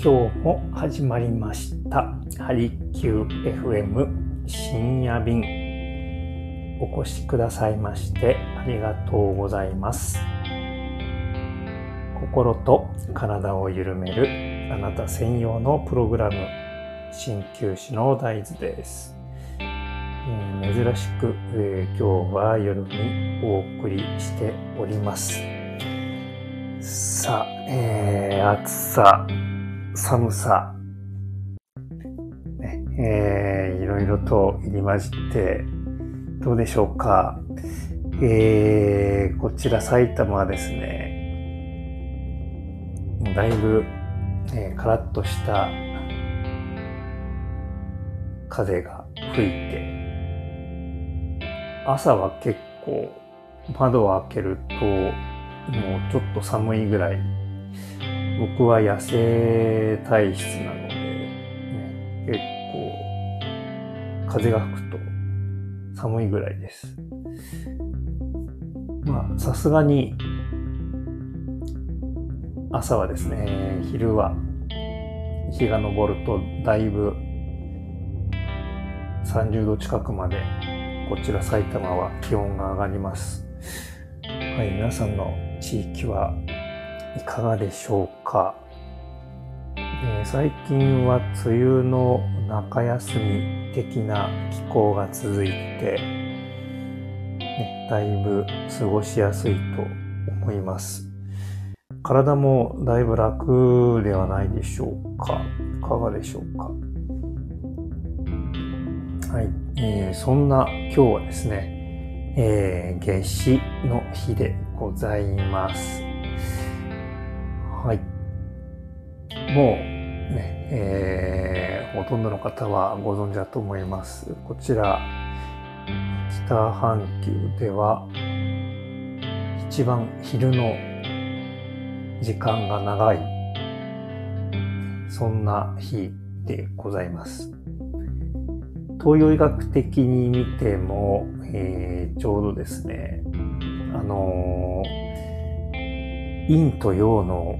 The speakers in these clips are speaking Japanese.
今日も始まりました。ハリキュー FM 深夜便。お越しくださいましてありがとうございます。心と体を緩めるあなた専用のプログラム鍼灸師の大豆です、え、珍しく、えー、今日は夜にお送りしております。さあ、えー、暑さ。寒さ、ねえー、いろいろと入り混じってどうでしょうか、えー、こちら埼玉はですねだいぶ、えー、カラッとした風が吹いて朝は結構窓を開けるともうちょっと寒いぐらい僕は野生体質なので、ね、結構風が吹くと寒いぐらいです。まあさすがに朝はですね、昼は日が昇るとだいぶ30度近くまでこちら埼玉は気温が上がります。はい、皆さんの地域はいかがでしょうか、えー、最近は梅雨の中休み的な気候が続いて、ね、だいぶ過ごしやすいと思います。体もだいぶ楽ではないでしょうか？いかがでしょうか？はい、えー、そんな今日はですね、えー、夏至の日でございます。もうね、えー、ほとんどの方はご存知だと思います。こちら、北半球では一番昼の時間が長い、そんな日でございます。東洋医学的に見ても、えー、ちょうどですね、あのー、陰と陽の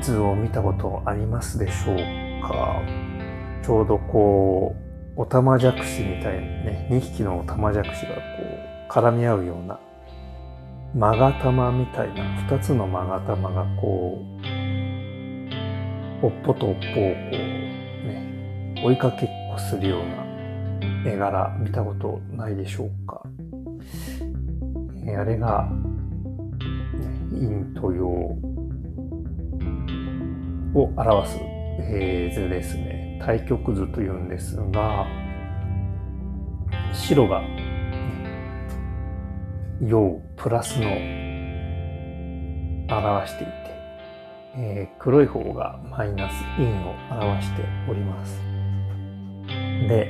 図を見たことありますでしょうか？ちょうどこう、オタマジャクシみたいにね、2匹のオタマジャクシがこう、絡み合うような、マガタマみたいな、2つのマガタマがこう、おっぽとおっぽをこう、ね、追いかけっこするような絵柄見たことないでしょうか？えあれが、ね、陰と陽を表す、え図ですね。対極図というんですが、白が、陽プラスの表していて、えー、黒い方がマイナス陰を表しております。で、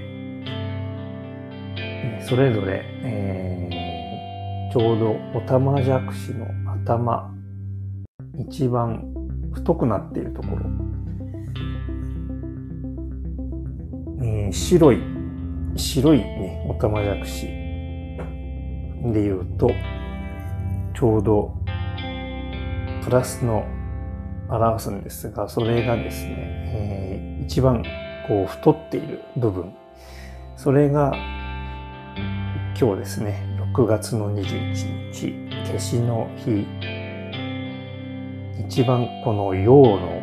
それぞれ、えー、ちょうどオタマジャクシの頭、一番太くなっているところ、え、白い、白いね、オタマジャクシで言うと、ちょうどプラスの表すんですが、それがですね、えー、一番こう太っている部分、それが今日ですね、6月の21日、夏至の日。一番この陽の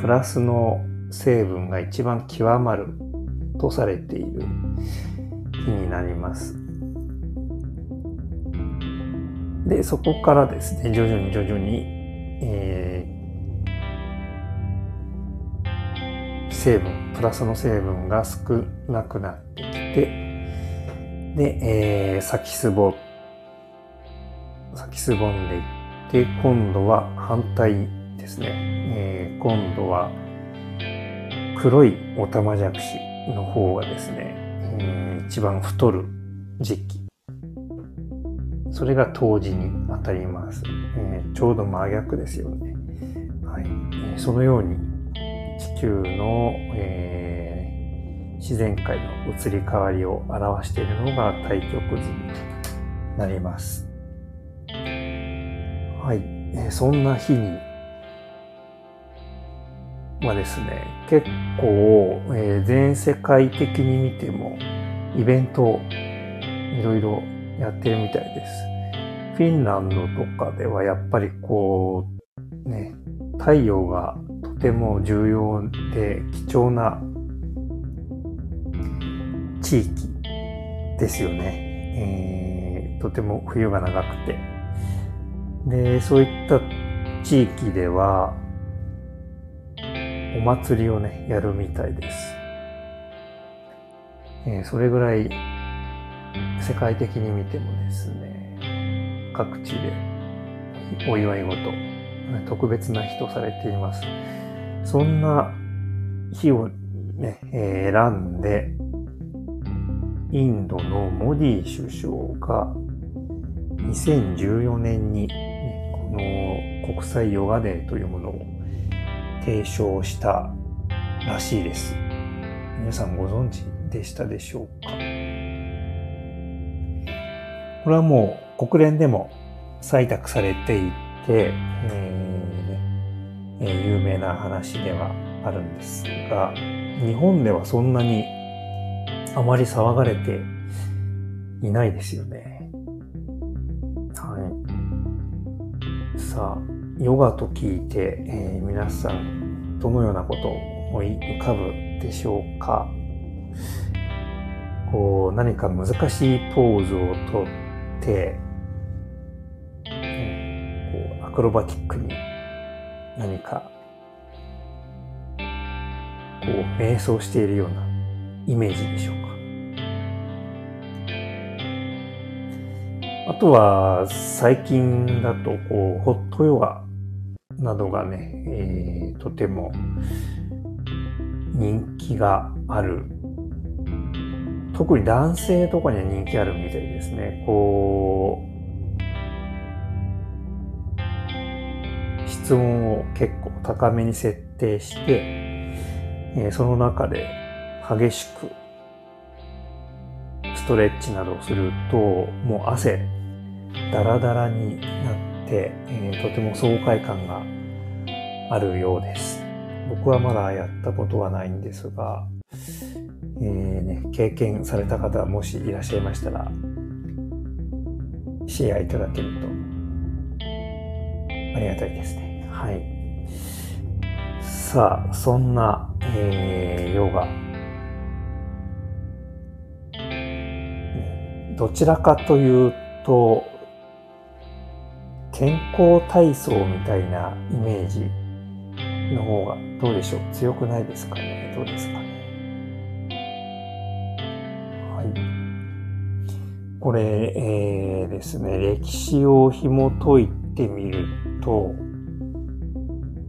プラスの成分が一番極まるとされている日になります。で、そこからですね、徐々に徐々に、えー、成分、プラスの成分が少なくなってきて、で、えー、先すぼ、先すぼんでいって、で、今度は反対ですね。えー、今度は黒いオタマジャクシの方がですね、えー、一番太る時期。それが冬至に当たります。えー、ちょうど真逆ですよね。はい。そのように地球の、えー、自然界の移り変わりを表しているのが太極図になります。はい、え、そんな日にはですね、結構、えー、全世界的に見てもイベントをいろいろやってるみたいです。フィンランドとかではやっぱりこう、ね、太陽がとても重要で貴重な地域ですよね。えー、とても冬が長くて。で、そういった地域では、お祭りをね、やるみたいです。えー、それぐらい世界的に見てもですね、各地でお祝い事、特別な日とされています。そんな日をね、えー、選んで、インドのモディ首相が2014年に、の国際ヨガデーというものを提唱したらしいです。皆さんご存知でしたでしょうか？これはもう国連でも採択されていて、えー、有名な話ではあるんですが、日本ではそんなにあまり騒がれていないですよね。さ、ヨガと聞いて、えー、皆さんどのようなことを思い浮かぶでしょうか？こう何か難しいポーズをとって、こうアクロバティックに何かこう瞑想しているようなイメージでしょうか？あとは最近だとこうホットヨガなどがね、えー、とても人気がある特に男性とかには人気あるみたいですね。こう、質問を結構高めに設定して、えー、その中で激しくストレッチなどをすると、もう汗ダラダラになって、えー、とても爽快感があるようです。僕はまだやったことはないんですが、えーね、経験された方もしいらっしゃいましたら、シェアいただけるとありがたいですね。はい。さあ、そんな、えー、ヨガ。どちらかというと、健康体操みたいなイメージの方がどうでしょう？強くないですかね？どうですかね？はい。これ、えー、ですね、歴史を紐解いてみると、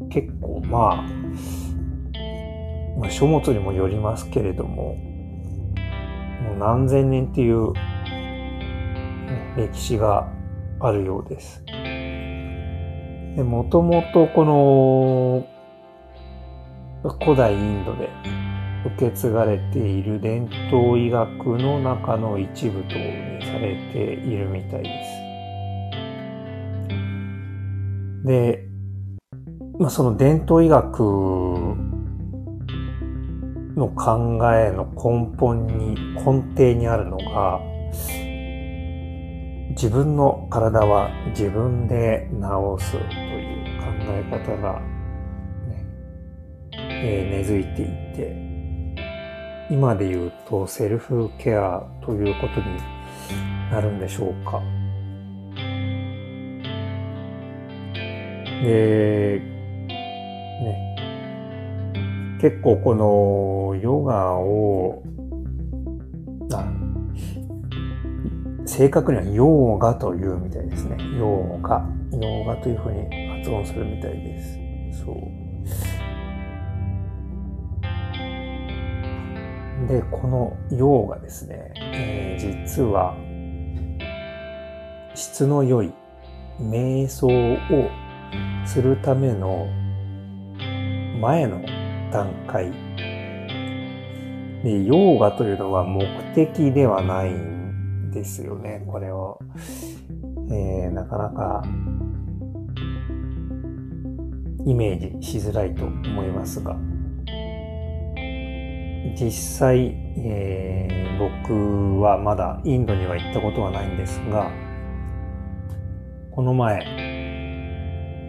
結構まあ、まあ、書物にもよりますけれども、もう何千年っていう、歴史があるようです。もともとこの古代インドで受け継がれている伝統医学の中の一部とされているみたいです。で、まあ、その伝統医学の考えの根本に、根底にあるのが、自分の体は自分で治すという考え方が、ねえー、根付いていて、今で言うとセルフケアということになるんでしょうか。で、ね、結構このヨガを、あ正確にはヨーガというみたいですね。ヨーガ。ヨーガというふうに発音するみたいです。そう。で、この陽がですね、えー、実は質の良い瞑想をするための前の段階で、ヨーガというのは目的ではないんですよね。これを、えー、なかなかイメージしづらいと思いますが、実際、えー、僕はまだインドには行ったことはないんですが、この前、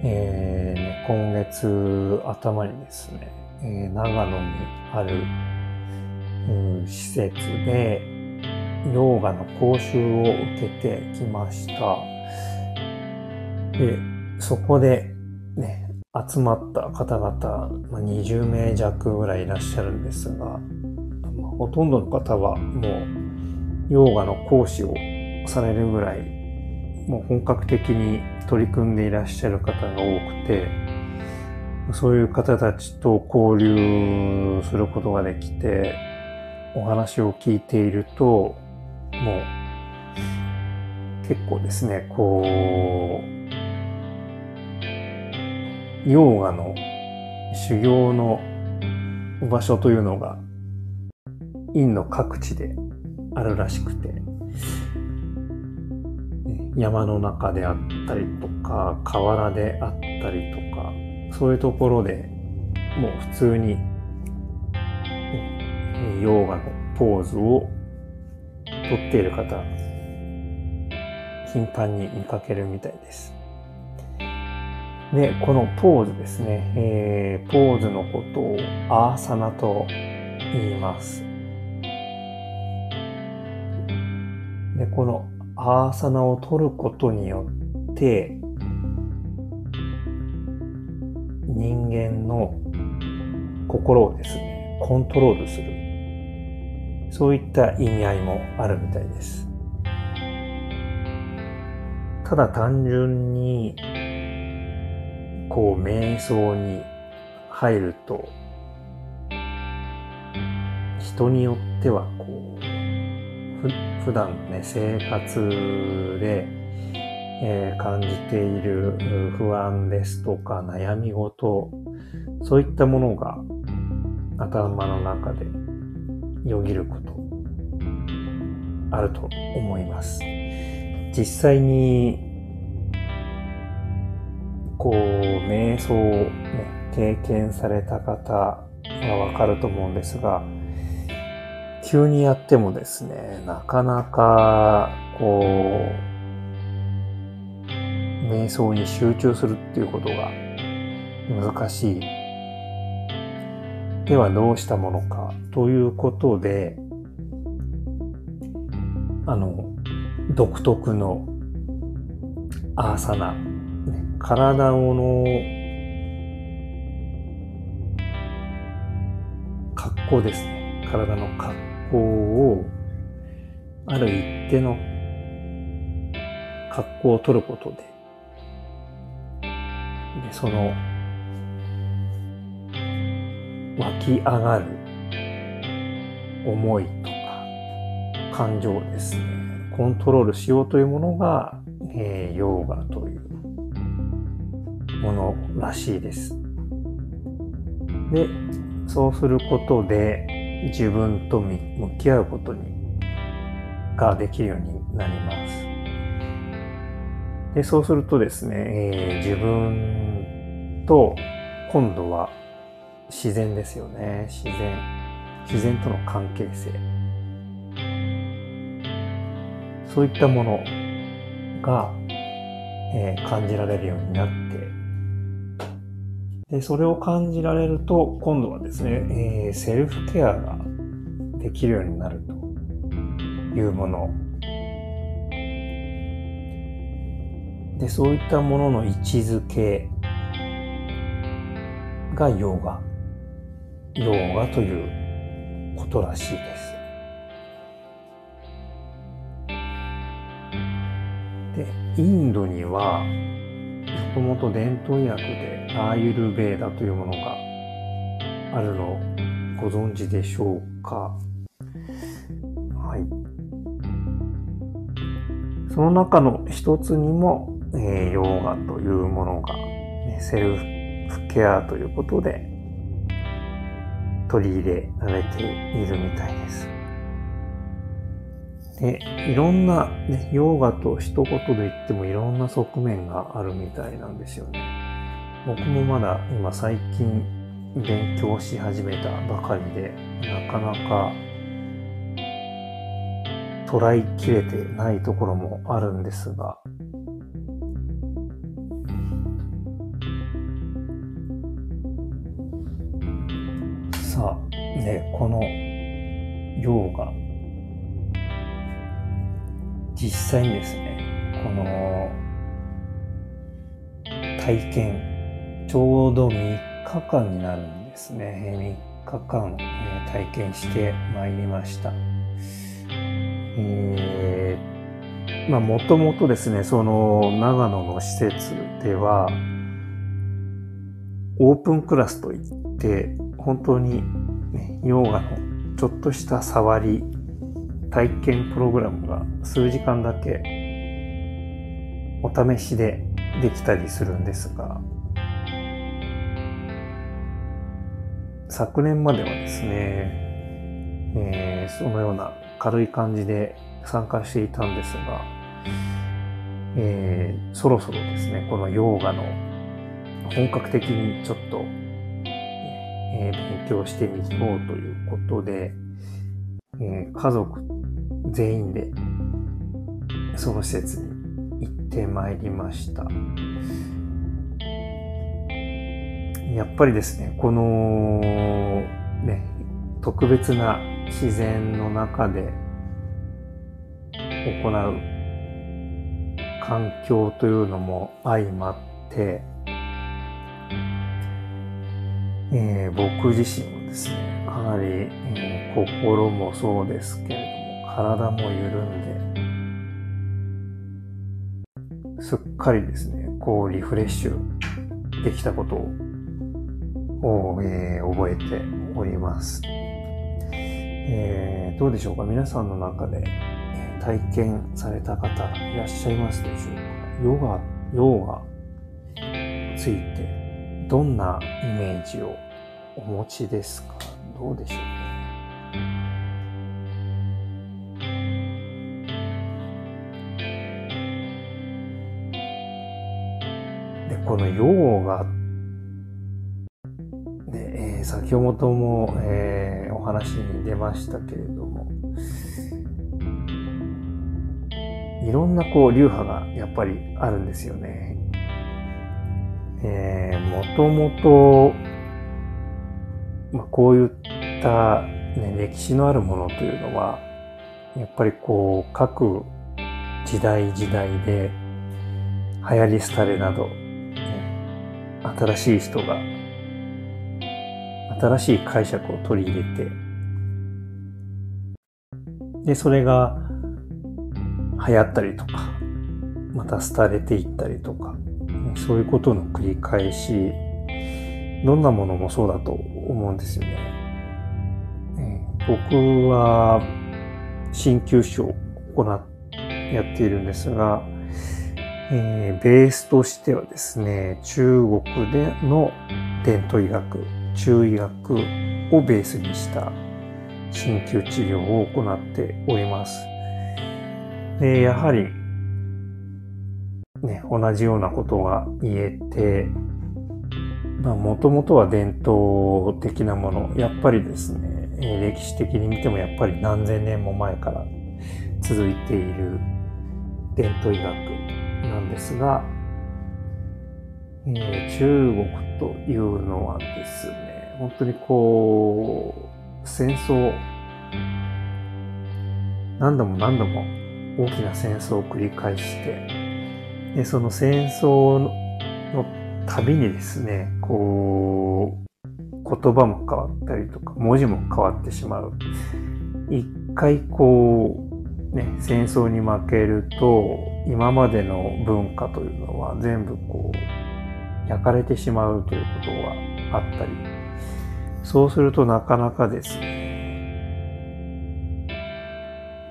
えー、今月頭にですね、えー、長野にある、うん、施設でヨーガの講習を受けてきました。で、そこでね、集まった方々、ま、20名弱ぐらいいらっしゃるんですが、ほとんどの方はもうヨーガの講師をされるぐらいもう本格的に取り組んでいらっしゃる方が多くてそういう方たちと交流することができてお話を聞いているともう結構ですねこうヨーガの修行の場所というのがインド各地であるらしくて山の中であったりとか河原であったりとかそういうところでもう普通にヨーガのポーズをとっている方頻繁に見かけるみたいです。で、このポーズですね、えー、ポーズのことをアーサナと言います。で、このアーサナを取ることによって、人間の心をですね、コントロールする。そういった意味合いもあるみたいです。ただ単純にこう瞑想に入ると人によってはこう普段ね生活で、えー、感じている不安ですとか悩み事そういったものが頭の中でよぎることあると思います実際にこう、瞑想を、ね、経験された方はわかると思うんですが、急にやってもですね、なかなか、こう、瞑想に集中するっていうことが難しい。ではどうしたものかということで、あの、独特のアーサナ体をの格好ですね。体の格好を、ある一定の格好を取ることで、でその湧き上がる思いと感情ですね、コントロールしようというものが、えー、ヨーガというものらしいです。で、そうすることで自分と向き合うことにができるようになります。で、そうするとですね、えー、自分と今度は自然ですよね。自然。自然との関係性。そういったものが、えー、感じられるようになってでそれを感じられると、今度はですね、えー、セルフケアができるようになるというもの。で、そういったものの位置づけがヨーガ。ヨーガということらしいです。で、インドには、もともと伝統医学でアーユルベーダというものがあるのをご存知でしょうか？はい。その中の一つにも、えー、ヨーガというものが、ね、セルフケアということで取り入れられているみたいです。で、いろんな、ね、ヨーガと一言で言ってもいろんな側面があるみたいなんですよね。僕もまだ今最近勉強し始めたばかりで、なかなか捉えきれてないところもあるんですが、さあ、ね、このヨーガ、実際にですね、この体験、ちょうど3日間になるんですね。3日間、え体験してまいりました。えー、まあもともとですね、その長野の施設では、オープンクラスといって、本当に、ね、ヨガのちょっとした触り、体験プログラムが数時間だけお試しでできたりするんですが、昨年まではですね、えー、そのような軽い感じで参加していたんですが、えー、そろそろですね、このヨーガの本格的にちょっと、えー、勉強してみようということで、えー、家族全員でその施設に行ってまいりました。やっぱりですね、このね、特別な自然の中で行う環境というのも相まって、えー、僕自身もですね、かなり、えー、心もそうですけど、体も緩んで、すっかりですね、こうリフレッシュできたことを、えー、覚えております。えー、どうでしょうか？皆さんの中で、体験された方いらっしゃいますでしょうか？ヨガ、ヨガついてどんなイメージをお持ちですか？どうでしょうね？このヨガで、えー、先ほども、えー、お話に出ましたけれども、いろんなこう流派がやっぱりあるんですよね。えー、もともと、まあ、こういった、ね、歴史のあるものというのは、やっぱりこう各時代時代で流行り廃れなど、新しい人が新しい解釈を取り入れて、で、それが流行ったりとか、また廃れていったりとか、そういうことの繰り返し、どんなものもそうだと思うんですよね。僕は鍼灸師を行やっているんですが、えー、ベースとしてはですね、中国での伝統医学、中医学をベースにした鍼灸治療を行っております。で、やはり、ね、同じようなことが言えて、まあ、もともとは伝統的なもの、やっぱりですね、歴史的に見てもやっぱり何千年も前から続いている伝統医学なんですが、えー、中国というのはですね、本当にこう、戦争、何度も何度も大きな戦争を繰り返して、でその戦争のたびにですね、こう、言葉も変わったりとか、文字も変わってしまう。一回こう、ね、戦争に負けると、今までの文化というのは全部こう、焼かれてしまうということがあったり、そうするとなかなかですね、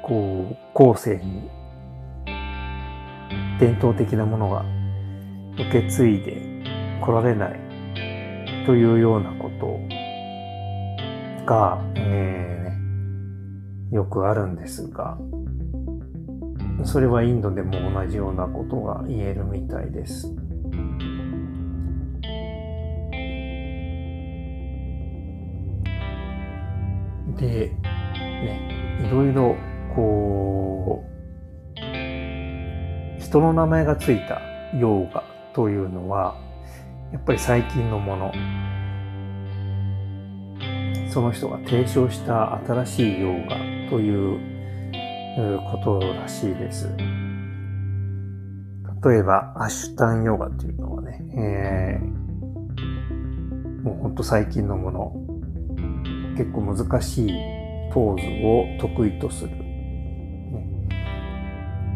こう、後世に伝統的なものが受け継いで来られないというようなことが、えー、よくあるんですが、それはインドでも同じようなことが言えるみたいです。で、ね、いろいろ、こう、人の名前がついたヨーガというのは、やっぱり最近のもの、その人が提唱した新しいヨーガということらしいです。例えば、アシュタンヨガというのはね、えー、もうほんと最近のもの、結構難しいポーズを得意とする。ね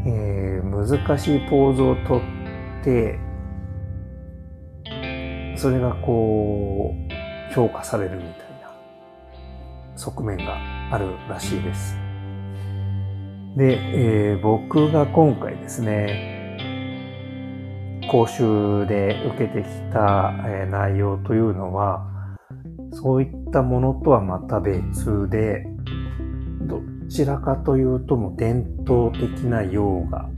えー、難しいポーズをとって、それがこう、評価されるみたいな側面があるらしいです。で、えー、僕が今回ですね、講習で受けてきた、え内容というのは、そういったものとはまた別で、どちらかというとも伝統的なヨーガ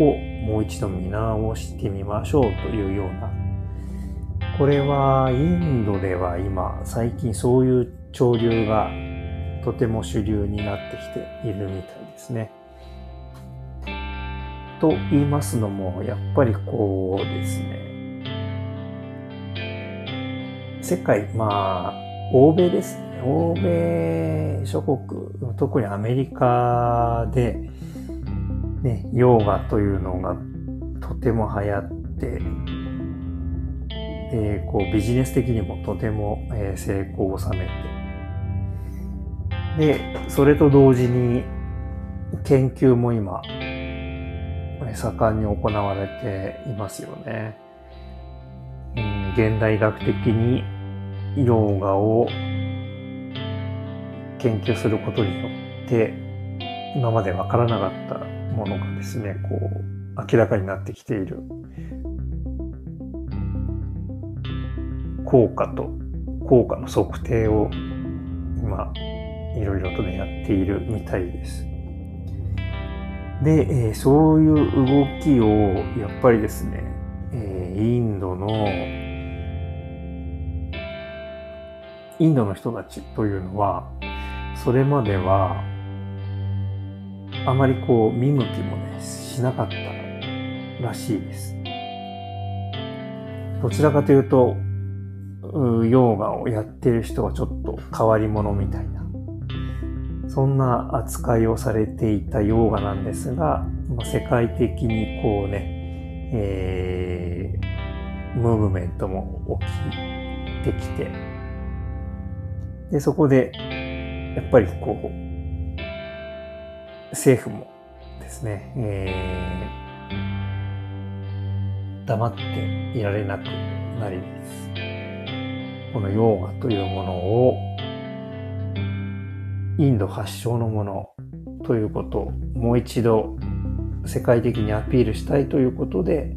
をもう一度見直してみましょうというような。これはインドでは今最近そういう潮流がとても主流になってきているみたいですね。と言いますのもやっぱりこうですね世界まあ欧米ですね欧米諸国特にアメリカでねヨーガというのがとても流行ってえー、こうビジネス的にもとても、えー、成功を収めて、で、それと同時に研究も今、盛んに行われていますよね。うん、現代学的にヨガを研究することによって、今までわからなかったものがですね、こう、明らかになってきている効果と効果の測定を今いろいろとねやっているみたいです。で、えー、そういう動きをやっぱりですね、えー、インドのインドの人たちというのはそれまではあまりこう見向きもねしなかったらしいです。どちらかというとヨーガをやってる人はちょっと変わり者みたいな、そんな扱いをされていたヨーガなんですが、まあ、世界的にこうね、えー、ムーブメントも起きてきて、で、そこで、やっぱりこう、政府もですね、えー、黙っていられなくなります。このヨーガというものをインド発祥のものということをもう一度世界的にアピールしたいということで、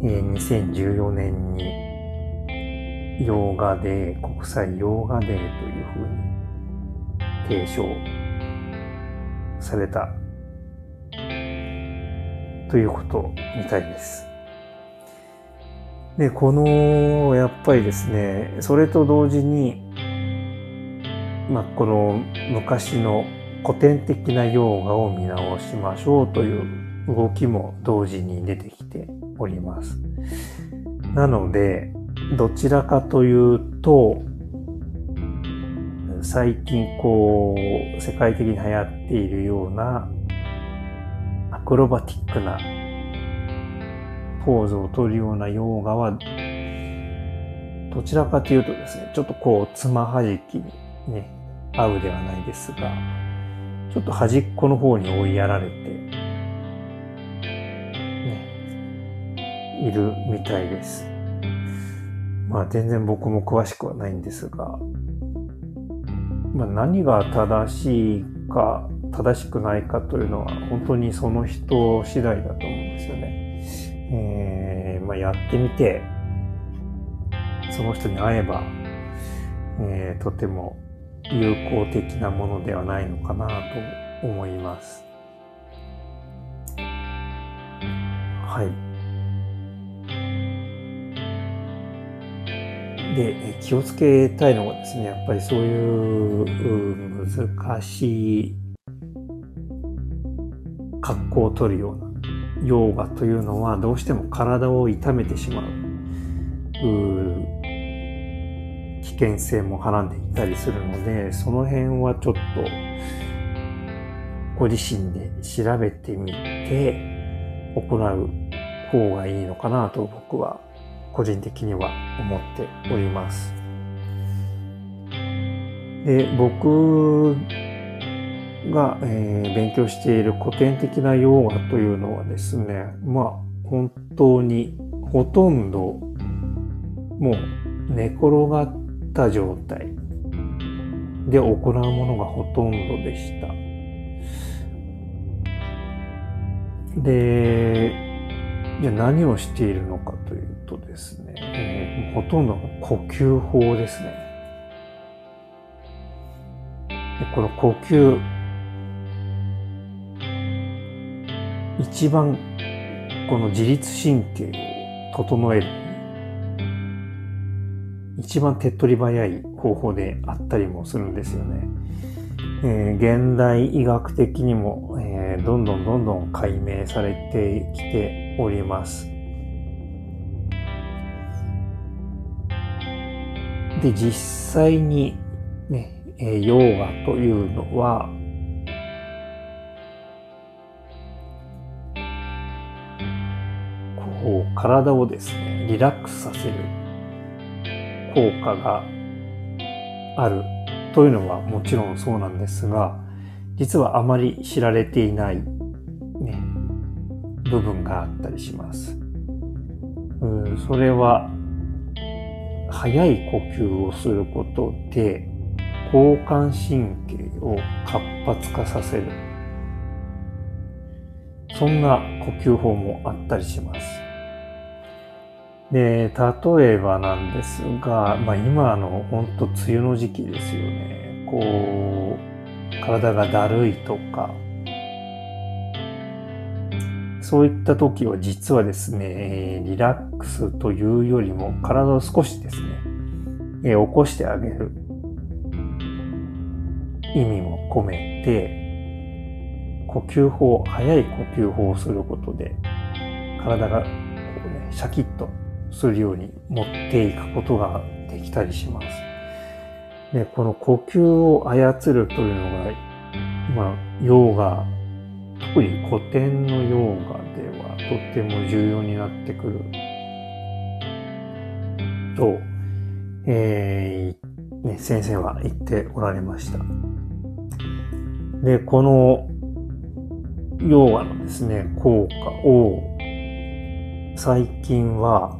2014年にヨーガデー、国際ヨーガデーというふうに提唱されたということみたいです。で、この、やっぱりですね、それと同時に、まあ、この昔の古典的なヨーガを見直しましょうという動きも同時に出てきております。なので、どちらかというと、最近こう、世界的に流行っているようなアクロバティックなポーズをとるようなヨーガは、どちらかというとですね、ちょっとこう、つまはじきにね、合うではないですが、ちょっと端っこの方に追いやられて、ね、いるみたいです。まあ全然僕も詳しくはないんですが、まあ、何が正しいか正しくないかというのは本当にその人次第だと思うんですよね。えー、まあ、やってみて、その人に会えば、えー、とても有効的なものではないのかなと思います。はい。で、気をつけたいのがですね、やっぱりそういう難しい格好を取るようなヨガというのはどうしても体を痛めてしまう危険性もはらんでいたりするので、その辺はちょっとご自身で調べてみて行う方がいいのかなと僕は個人的には思っております。で僕が、えー、勉強している古典的なヨガというのはですねまあ本当にほとんどもう寝転がった状態で行うものがほとんどでした。で、じゃあ何をしているのかというとですね、えー、ほとんど呼吸法ですね。でこの呼吸、一番この自律神経を整える一番手っ取り早い方法であったりもするんですよね。えー、現代医学的にも、えー、どんどんどんどん解明されてきております。で、実際にね、えー、ヨガというのは、こう、体をですね、リラックスさせる効果があるというのはもちろんそうなんですが、実はあまり知られていない、ね、部分があったりします。うんそれは、速い呼吸をすることで、交感神経を活発化させる。そんな呼吸法もあったりします。で、例えばなんですが、まあ今の本当梅雨の時期ですよね。こう、体がだるいとか、そういった時は実はですね、リラックスというよりも体を少しですね、起こしてあげる。意味も込めて、呼吸法、早い呼吸法をすることで、体がこうね、シャキッとするように持っていくことができたりします。で、この呼吸を操るというのが、まあ、ヨーガ、特に古典のヨーガではとっても重要になってくると、えー、ね、先生は言っておられました。で、このヨーガのですね、効果を最近は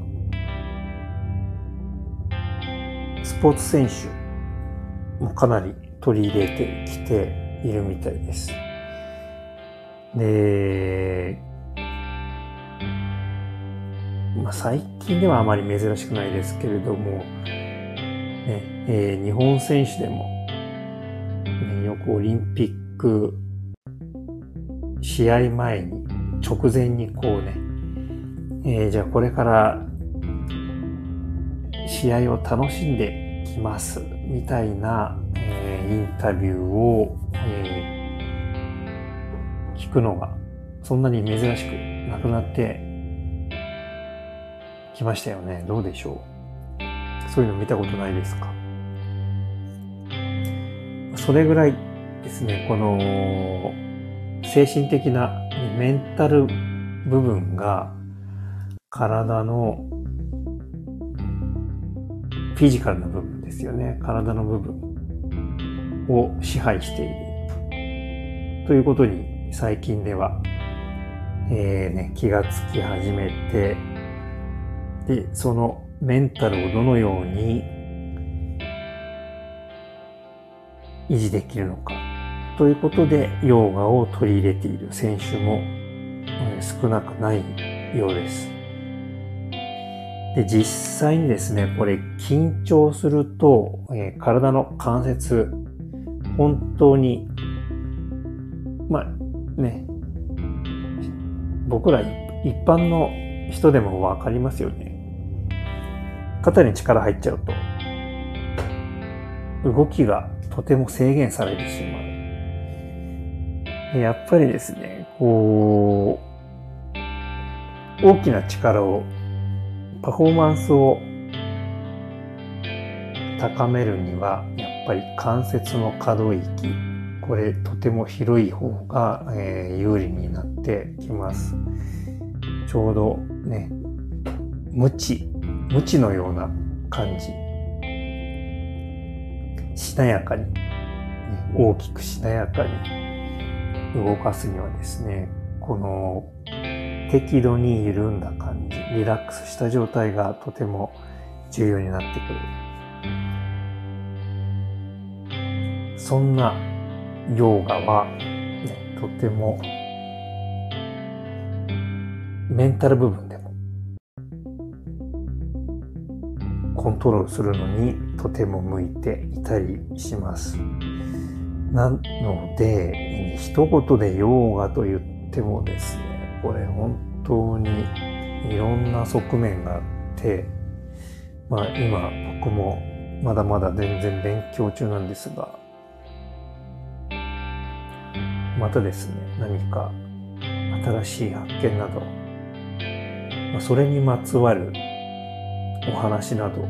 ポーツ選手もかなり取り入れてきているみたいです。で、まあ、最近ではあまり珍しくないですけれども、ねえー、日本選手でも、ね、よくオリンピック試合前に直前にこうね、えー、じゃあこれから試合を楽しんできますみたいな、えー、インタビューを、えー、聞くのがそんなに珍しくなくなってきましたよね。どうでしょう？そういうの見たことないですか？それぐらいですね、この精神的なメンタル部分が体のフィジカルな部分ですよね。体の部分を支配している。ということに最近では、えーね、気がつき始めて、で、そのメンタルをどのように維持できるのか。ということで、ヨガを取り入れている選手も少なくないようです。で、実際にですね、これ緊張すると、えー、体の関節、本当に、まあね、僕ら一般の人でもわかりますよね。肩に力入っちゃうと、動きがとても制限されてしまう。やっぱりですね、こう、大きな力を、パフォーマンスを高めるには、やっぱり関節の可動域、これとても広い方が、えー、有利になってきます。ちょうどね、無知、無知のような感じ。しなやかに、大きくしなやかに動かすにはですね、この適度に緩んだ感じ、リラックスした状態がとても重要になってくる。そんなヨーガは、ね、とてもメンタル部分でもコントロールするのにとても向いていたりします。なので、一言でヨーガと言ってもですね、これ本当にいろんな側面があって、まあ今僕もまだまだ全然勉強中なんですが、またですね、何か新しい発見など、まあ、それにまつわるお話など、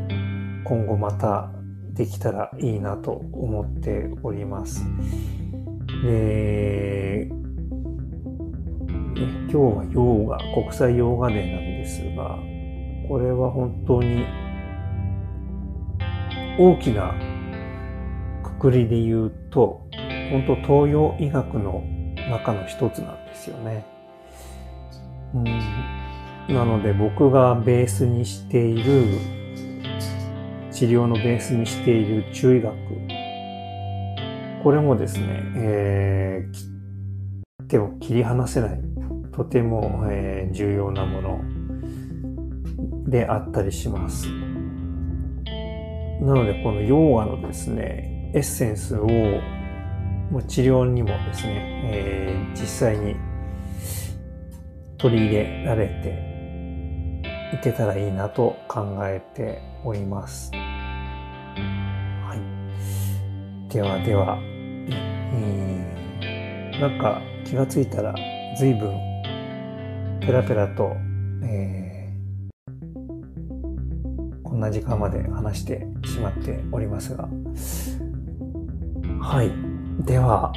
今後またできたらいいなと思っております。で、今日はヨーガ、国際ヨーガデーなんですが、これは本当に大きなくくりで言うと、本当東洋医学の中の一つなんですよね。うん、なので僕がベースにしている治療のベースにしている中医学。これもですね、えー、手を切り離せない。とても、えー、重要なものであったりします。なのでこのヨーガのですねエッセンスをもう治療にもですね、えー、実際に取り入れられていけたらいいなと考えております。はい。ではでは、えー、なんか気がついたら随分ペラペラと、えー、こんな時間まで話してしまっておりますが、はい。では、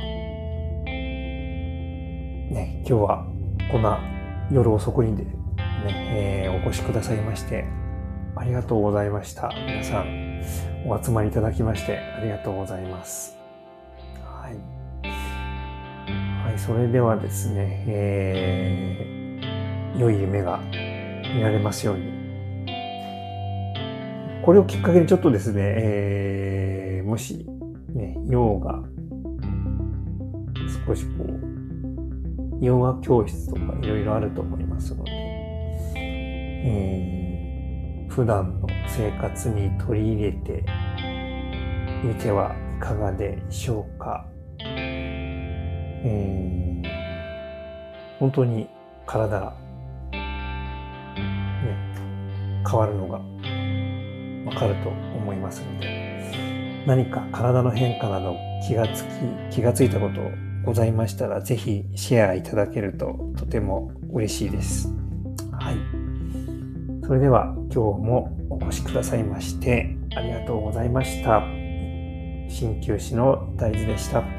ね、今日はこんな夜遅くにで、ね、えー、お越しくださいまして、ありがとうございました。皆さん、お集まりいただきましてありがとうございます。はい。はい、それではですね、えー、良い夢が見られますように。これをきっかけにちょっとですね、えー、もし、ね、用が少しこう、ヨガ教室とかいろいろあると思いますので、えー、普段の生活に取り入れてみてはいかがでしょうか。えー、本当に体変わるのがわかると思いますので、何か体の変化など気がつき、気がついたことございましたら、ぜひシェアいただけるととても嬉しいです。はい。それでは今日もお越しくださいましてありがとうございました。鍼灸師の大豆でした。